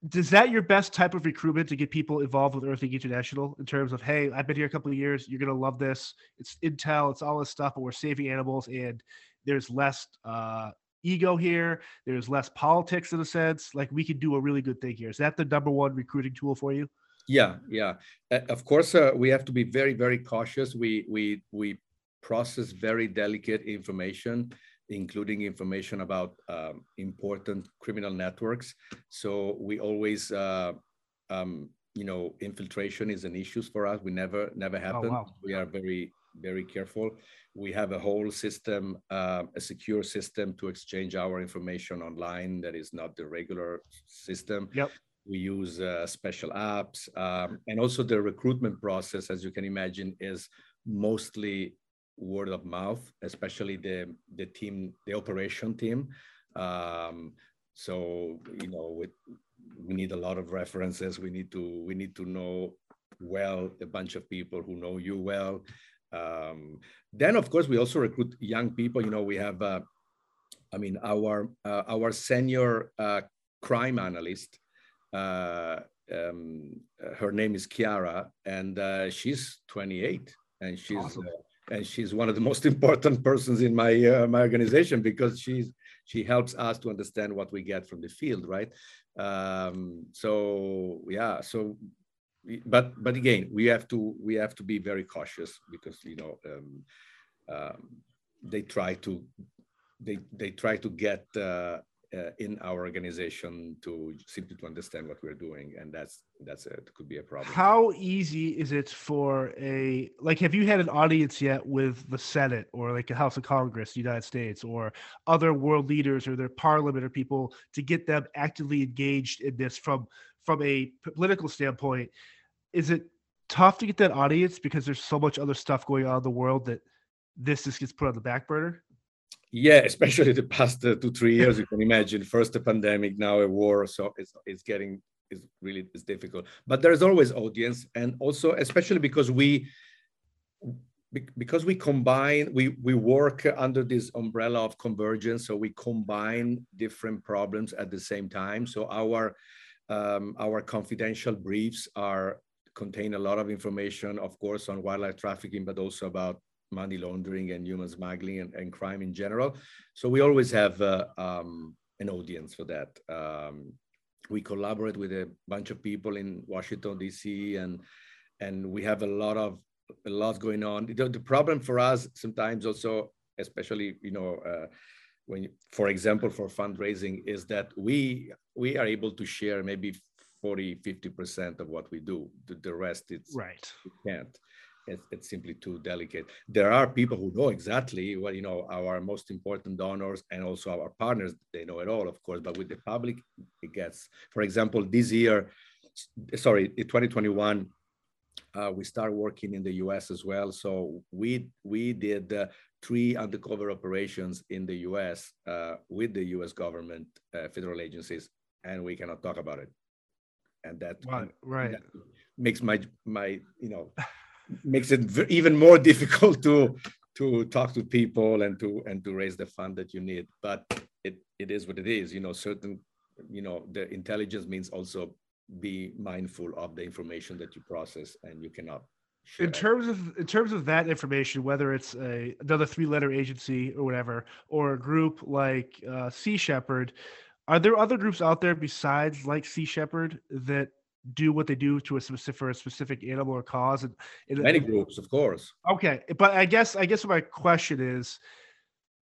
A: does that your best type of recruitment to get people involved with Earth League International in terms of hey i've been here a couple of years you're gonna love this it's intel it's all this stuff but we're saving animals and there's less uh ego here. There's less politics in a sense. Like we could do a really good thing here. Is that the number one recruiting tool for you?
B: Yeah, yeah. Uh, of course, uh, we have to be very, very cautious. We we we process very delicate information, including information about um, important criminal networks. So we always, uh, um, you know, infiltration is an issue for us. We never never happen. Oh, wow. We are very very careful we have a whole system, uh, a secure system to exchange our information online that is not the regular system.
A: Yep.
B: We use uh, special apps. Um, and also the recruitment process, as you can imagine, is mostly word of mouth, especially the, the team, the operation team. Um, so, you know, with, we need a lot of references. We need to, we need to know well a bunch of people who know you well um, then, of course, we also recruit young people. You know, we have, uh, I mean, our uh, our senior uh, crime analyst. Uh, um, her name is Kiara, and uh, she's 28, and she's awesome. Uh, and she's one of the most important persons in my my organization because she's she helps us to understand what we get from the field, right? Um, so yeah, so but but again we have to we have to be very cautious because you know um, um, they try to they they try to get uh, uh, in our organization to simply to understand what we're doing and that's that's it. Could be a problem.
A: How easy is it for a like have you had an audience yet with the senate or like a house of congress united states or other world leaders or their parliament or people to get them actively engaged in this from from a political standpoint? Is it tough to get that audience because there's so much other stuff going on in the world that this just gets put on the back burner?
B: Yeah, especially the past uh, two three years. you can imagine first a pandemic, now a war. So it's it's getting is really it's difficult. But there's always audience, and also especially because we because we combine we we work under this umbrella of convergence so we combine different problems at the same time so our um, our confidential briefs are contain a lot of information of course on wildlife trafficking but also about money laundering and human smuggling and, and crime in general so we always have uh, um, an audience for that um, we collaborate with a bunch of people in washington d.c and and we have a lot of a lot going on. The, the problem for us sometimes also, especially you know, uh, when for example for fundraising, is that we we are able to share maybe 40, 50 percent of what we do. The, the rest it's
A: right.
B: We can't. It's, it's simply too delicate. There are people who know exactly what you know our most important donors and also our partners. They know it all, of course. But with the public, it gets. For example, this year, sorry, 2021 uh, we start working in the U.S. as well. So we we did uh, three undercover operations in the U.S. Uh, with the U.S. government, uh, federal agencies, and we cannot talk about it. And that,
A: right, right.
B: That makes my my you know makes it even more difficult to to talk to people and to and to raise the fund that you need. But it it is what it is. You know, certain you know the intelligence means also be mindful of the information that you process and you cannot
A: in terms of in terms of that information whether it's a another three letter agency or whatever or a group like uh, sea shepherd are there other groups out there besides like sea shepherd that do what they do to a specific for a specific animal or cause and,
B: and many groups of course
A: okay but i guess i guess my question is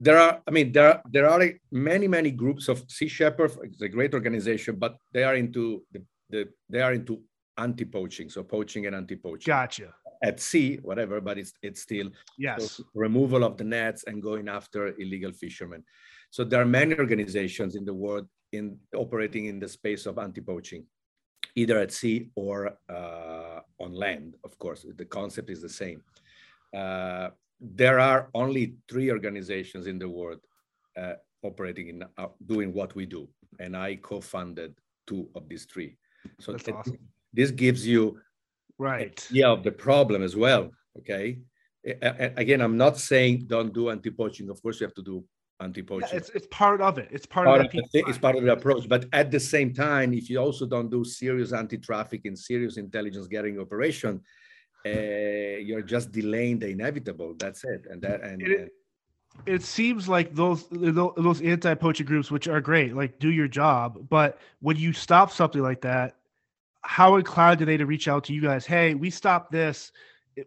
B: there are i mean there are there are many many groups of sea shepherd it's a great organization but they are into the the, they are into anti-poaching, so poaching and anti-poaching.
A: Gotcha.
B: At sea, whatever, but it's it's still
A: yes
B: so removal of the nets and going after illegal fishermen. So there are many organizations in the world in operating in the space of anti-poaching, either at sea or uh, on land. Of course, the concept is the same. Uh, there are only three organizations in the world uh, operating in uh, doing what we do, and I co-funded two of these three. So
A: That's awesome.
B: this gives you
A: right
B: yeah of the problem as well. Okay. Again, I'm not saying don't do anti-poaching. Of course, you have to do anti-poaching.
A: Yeah, it's, it's part of it. It's part,
B: part
A: of,
B: of the, it's part of the approach. But at the same time, if you also don't do serious anti-trafficking, serious intelligence gathering operation, uh, you're just delaying the inevitable. That's it. And that and,
A: it,
B: and
A: it seems like those those anti-poaching groups which are great like do your job but when you stop something like that how inclined are they to reach out to you guys hey we stopped this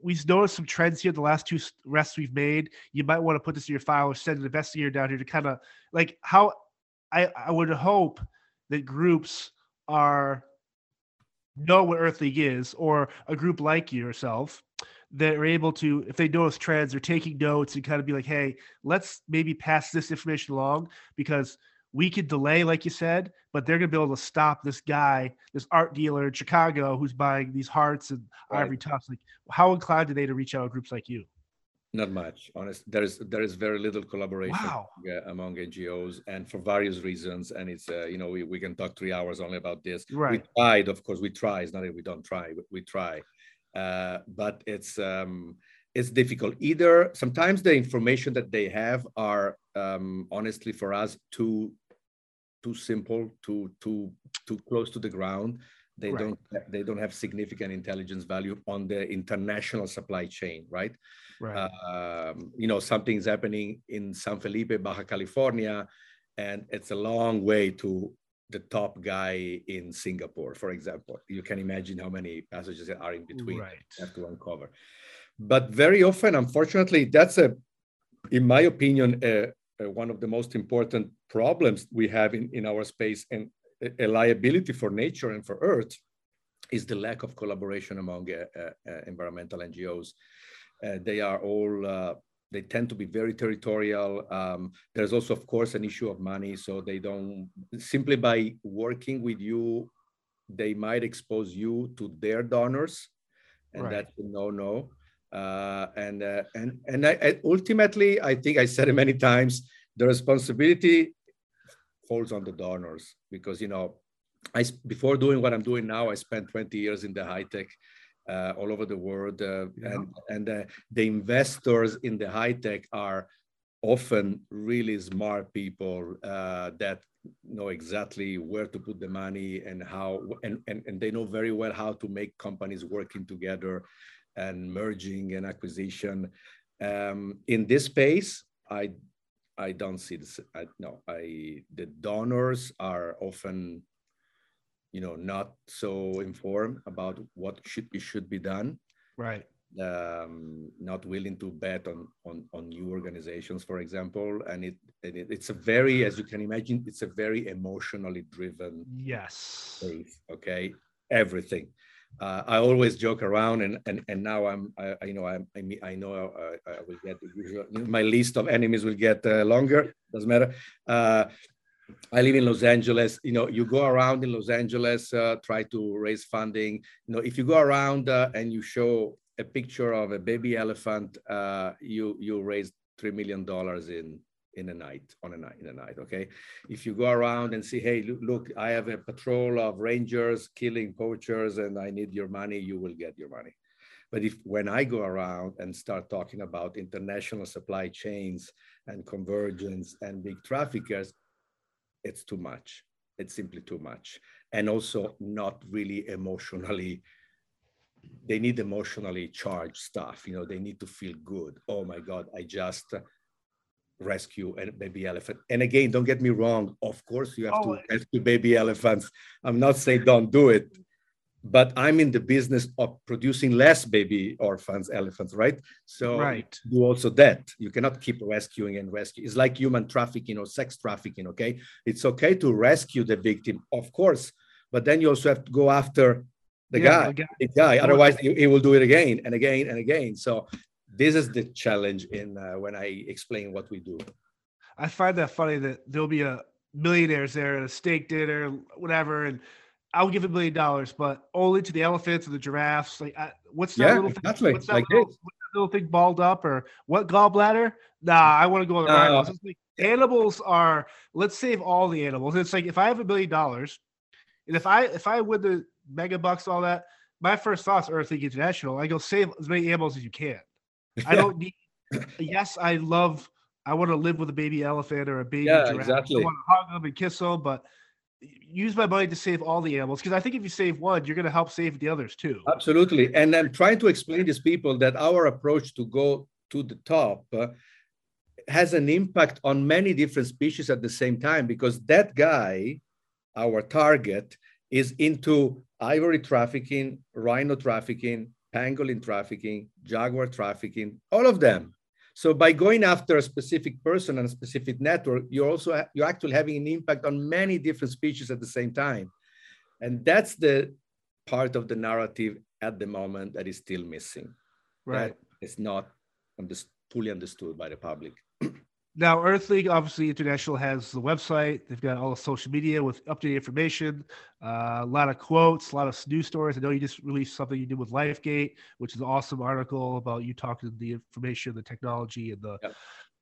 A: we noticed some trends here the last two rests we've made. You might want to put this in your file or send an investigator down here to kind of like how i i would hope that groups are know what earth league is or a group like yourself that are able to, if they notice trends, or taking notes and kind of be like, hey, let's maybe pass this information along because we could delay, like you said, but they're going to be able to stop this guy, this art dealer in Chicago who's buying these hearts and right. ivory tufts. Like, how inclined are they to reach out to groups like you?
B: Not much, honest. There is there is very little collaboration
A: wow.
B: among NGOs, and for various reasons. And it's uh, you know we, we can talk three hours only about this.
A: Right.
B: We tried, of course, we try. It's not that we don't try, but we try. Uh, but it's um, it's difficult. Either sometimes the information that they have are um, honestly for us too too simple, too too too close to the ground. They right. don't they don't have significant intelligence value on the international supply chain, right?
A: Right.
B: Um, you know, something's happening in San Felipe, Baja California, and it's a long way to the top guy in Singapore, for example. You can imagine how many passages are in between
A: right.
B: you have to uncover. But very often, unfortunately, that's a, in my opinion, a, a one of the most important problems we have in, in our space and a liability for nature and for Earth is the lack of collaboration among uh, uh, environmental NGOs. Uh, they are all uh, they tend to be very territorial. Um, there's also, of course, an issue of money. So they don't simply by working with you, they might expose you to their donors, and right. that's a no-no. Uh, and uh, and and I, I, ultimately, I think I said it many times. The responsibility falls on the donors because you know, I before doing what I'm doing now, I spent 20 years in the high tech uh, all over the world, uh, yeah. and and uh, the investors in the high tech are often really smart people uh, that know exactly where to put the money and how and, and and they know very well how to make companies working together and merging and acquisition. Um, in this space i i don't see this I, no i the donors are often you know not so informed about what should be should be done.
A: Right.
B: Um, not willing to bet on, on on new organizations for example. And it, and it it's a very as you can imagine it's a very emotionally driven
A: yes.
B: space okay? Everything uh, I always joke around, and and, and now I'm I, I know I'm, I I know I, I will get my list of enemies will get uh, longer. Doesn't matter. Uh, I live in Los Angeles. You know, you go around in Los Angeles, uh, try to raise funding. You know, if you go around uh, and you show a picture of a baby elephant, uh, you you raise three million dollars in in a night on a night in a night. Okay, if you go around and say, hey, look, I have a patrol of rangers killing poachers, and I need your money, you will get your money. But if when I go around and start talking about international supply chains and convergence and big traffickers, it's too much. It's simply too much. And also not really emotionally, they need emotionally charged stuff. You know, they need to feel good. Oh my God, I just rescue a baby elephant. And again, don't get me wrong. Of course, you have oh, to rescue baby elephants. I'm not saying don't do it but I'm in the business of producing less baby orphans, elephants, right? So
A: right.
B: do also that. You cannot keep rescuing and rescue. It's like human trafficking or sex trafficking, okay? It's okay to rescue the victim, of course, but then you also have to go after the yeah, guy, the guy. The guy. Otherwise, he, he, will do it again and again and again. So this is the challenge in uh, when I explain what we do.
A: I find that funny that there'll be a millionaires there at a steak dinner, whatever, and I'll give a million dollars, but only to the elephants and the giraffes. Like, I, what's that
B: yeah,
A: little
B: exactly.
A: thing? What's that, like little, what's that little thing balled up or what gallbladder? Nah, I want to go on the uh, rhinos. Like, animals are. Let's save all the animals. It's like if I have a million dollars, and if I if I win the mega bucks, all that, my first thoughts Earth League International. I go save as many animals as you can. I don't need. yes, I love. I want to live with a baby elephant or a baby
B: yeah,
A: giraffe.
B: Exactly.
A: I want to hug them and kiss them, but use my money to save all the animals because I think if you save one, you're going to help save the others too.
B: Absolutely. And I'm trying to explain to these people that our approach to go to the top uh, has an impact on many different species at the same time because that guy, our target, is into ivory trafficking, rhino trafficking, pangolin trafficking, jaguar trafficking, all of them. So by going after a specific person and a specific network, you're also you're actually having an impact on many different species at the same time, and that's the part of the narrative at the moment that is still missing.
A: Right,
B: it's not fully understood by the public.
A: Now, Earth League, obviously, International has the website. They've got all the social media with updated information, uh, a lot of quotes, a lot of news stories. I know you just released something you did with LifeGate, which is an awesome article about you talking the information, the technology, and the yep.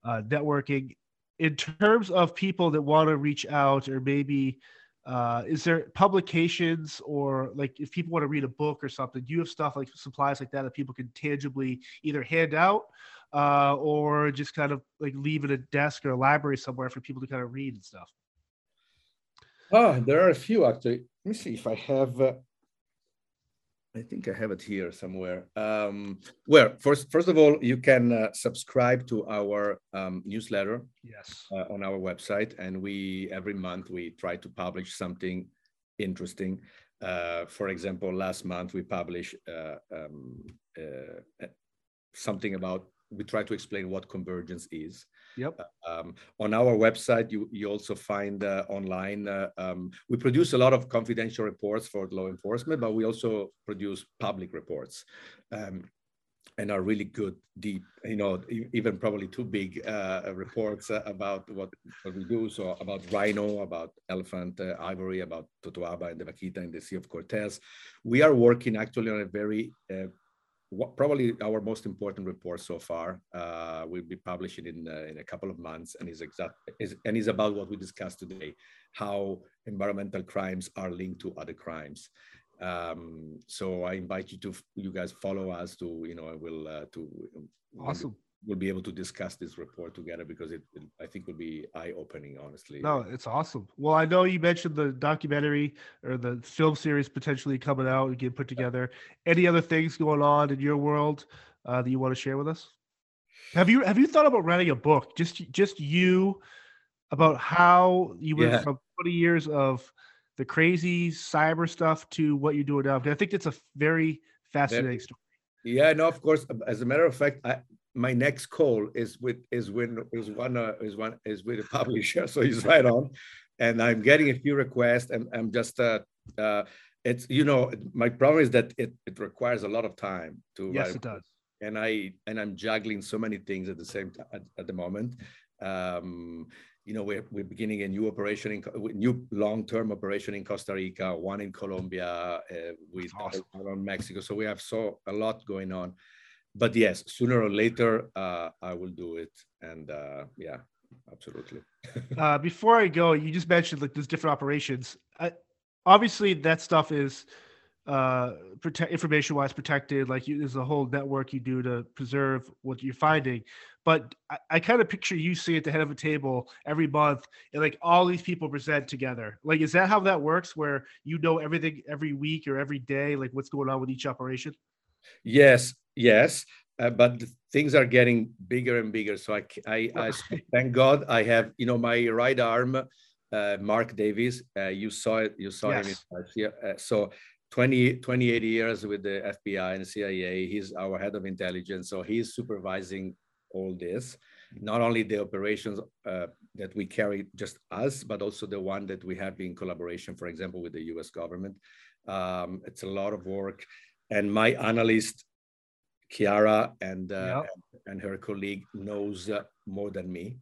A: uh, networking. In terms of people that want to reach out, or maybe uh, is there publications or like if people want to read a book or something, do you have stuff like supplies like that that people can tangibly either hand out? Uh, or just kind of like leave at a desk or a library somewhere for people to kind of read and stuff?
B: Oh, there are a few actually. Let me see if I have. Uh, I think I have it here somewhere. Um, well, first, first of all, you can uh, subscribe to our um, newsletter.
A: Yes.
B: Uh, on our website, and we every month we try to publish something interesting. Uh, for example, last month we published uh, um, uh, something about we try to explain what convergence is.
A: Yep.
B: Um, on our website, you, you also find uh, online, uh, um, we produce a lot of confidential reports for law enforcement, but we also produce public reports um, and are really good, deep, you know, even probably too big uh, reports about what, what we do. So about rhino, about elephant uh, ivory, about Totoaba and the Vaquita in the Sea of Cortez. We are working actually on a very uh, probably our most important report so far. Uh, we'll be publishing in uh, in a couple of months, and is exact is and is about what we discussed today, how environmental crimes are linked to other crimes, Um, so I invite you to you guys follow us to you know I will uh, to
A: awesome
B: we'll be able to discuss this report together because it, it I think will be eye opening. Honestly,
A: no, it's awesome. Well, I know you mentioned the documentary or the film series potentially coming out and getting put together. Any other things going on in your world uh, that you want to share with us? Have you have you thought about writing a book? Just just you about how you went yeah. from 20 years of the crazy cyber stuff to what you're doing now. I think it's a very fascinating story.
B: Yeah, no, of course. As a matter of fact, I, my next call is with is with is one uh, is one is with a publisher, so he's right on, and I'm getting a few requests, and I'm just uh, uh it's you know my problem is that it it requires a lot of time to
A: yes write, it does,
B: and I and I'm juggling so many things at the same time at, at the moment. Um, you know, we're, we're beginning a new operation in new long-term operation in Costa Rica, one in Colombia, uh, with awesome. on Mexico. So we have so a lot going on. But yes, sooner or later, uh, I will do it. And uh, yeah, absolutely.
A: uh, before I go, you just mentioned like there's different operations. I, obviously, that stuff is uh protect information wise protected like you, there's a whole network you do to preserve what you're finding but I, I kind of picture you sitting at the head of a table every month and like all these people present together. Like, is that how that works? Where you know everything every week or every day, like what's going on with each operation?
B: Yes, yes. Uh, but things are getting bigger and bigger. So I, I, I thank God I have, you know, my right arm, uh, Mark Davis. Uh, you saw it. You saw yes. him. In, uh, so 20, 28 years with the FBI and CIA. He's our head of intelligence. So he's supervising all this, not only the operations uh, that we carry just us, but also the one that we have in collaboration, for example, with the US government. Um, it's a lot of work. And my analyst, Chiara, and, uh, yep. and, her colleague knows uh, more than me.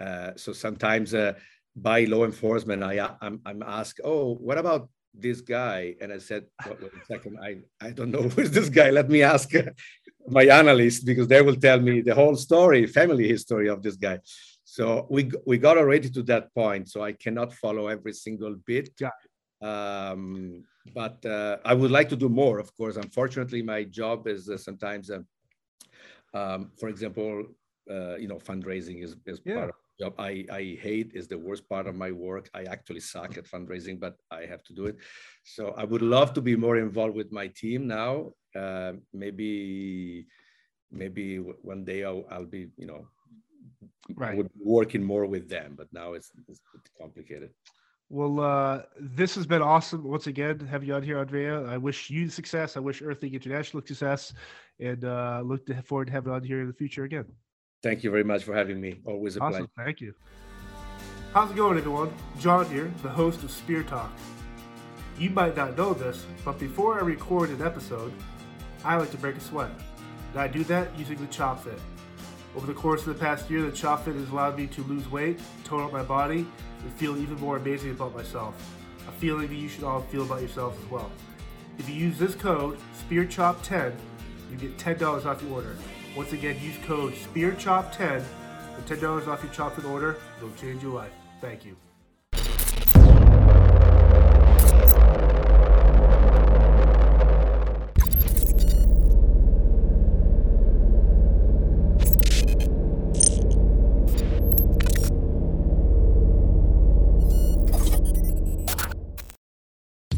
B: Uh, so sometimes uh, by law enforcement, I, I'm, I'm asked, oh, what about this guy and i said wait, wait a second i i don't know who's this guy let me ask my analyst because they will tell me the whole story family history of this guy so we we got already to that point so i cannot follow every single bit yeah. Um, but uh, i would like to do more of course unfortunately my job is uh, sometimes uh, um, for example uh, you know fundraising is, is yeah. part of job I, I hate is the worst part of my work. I actually suck at fundraising, but I have to do it. So I would love to be more involved with my team now. Uh, maybe maybe one day I'll, I'll be, you know,
A: right.
B: working more with them, but now it's, it's complicated.
A: Well, uh, this has been awesome. Once again, have you on here, Andrea. I wish you success. I wish Earth League International success, and uh, look to forward to having on here in the future again.
B: Thank you very much for having me. Always a
A: awesome. pleasure. Thank you.
C: How's it going, everyone? John here, the host of Spear Talk. You might not know this, but before I record an episode, I like to break a sweat. And I do that using the Chop Fit. Over the course of the past year, the Chop Fit has allowed me to lose weight, tone up my body, and feel even more amazing about myself. A feeling that you should all feel about yourselves as well. If you use this code, SpearChop10, you get $10 off your order. Once again, use code SpearChop10 for $10 off your chocolate order. It'll change your life. Thank you.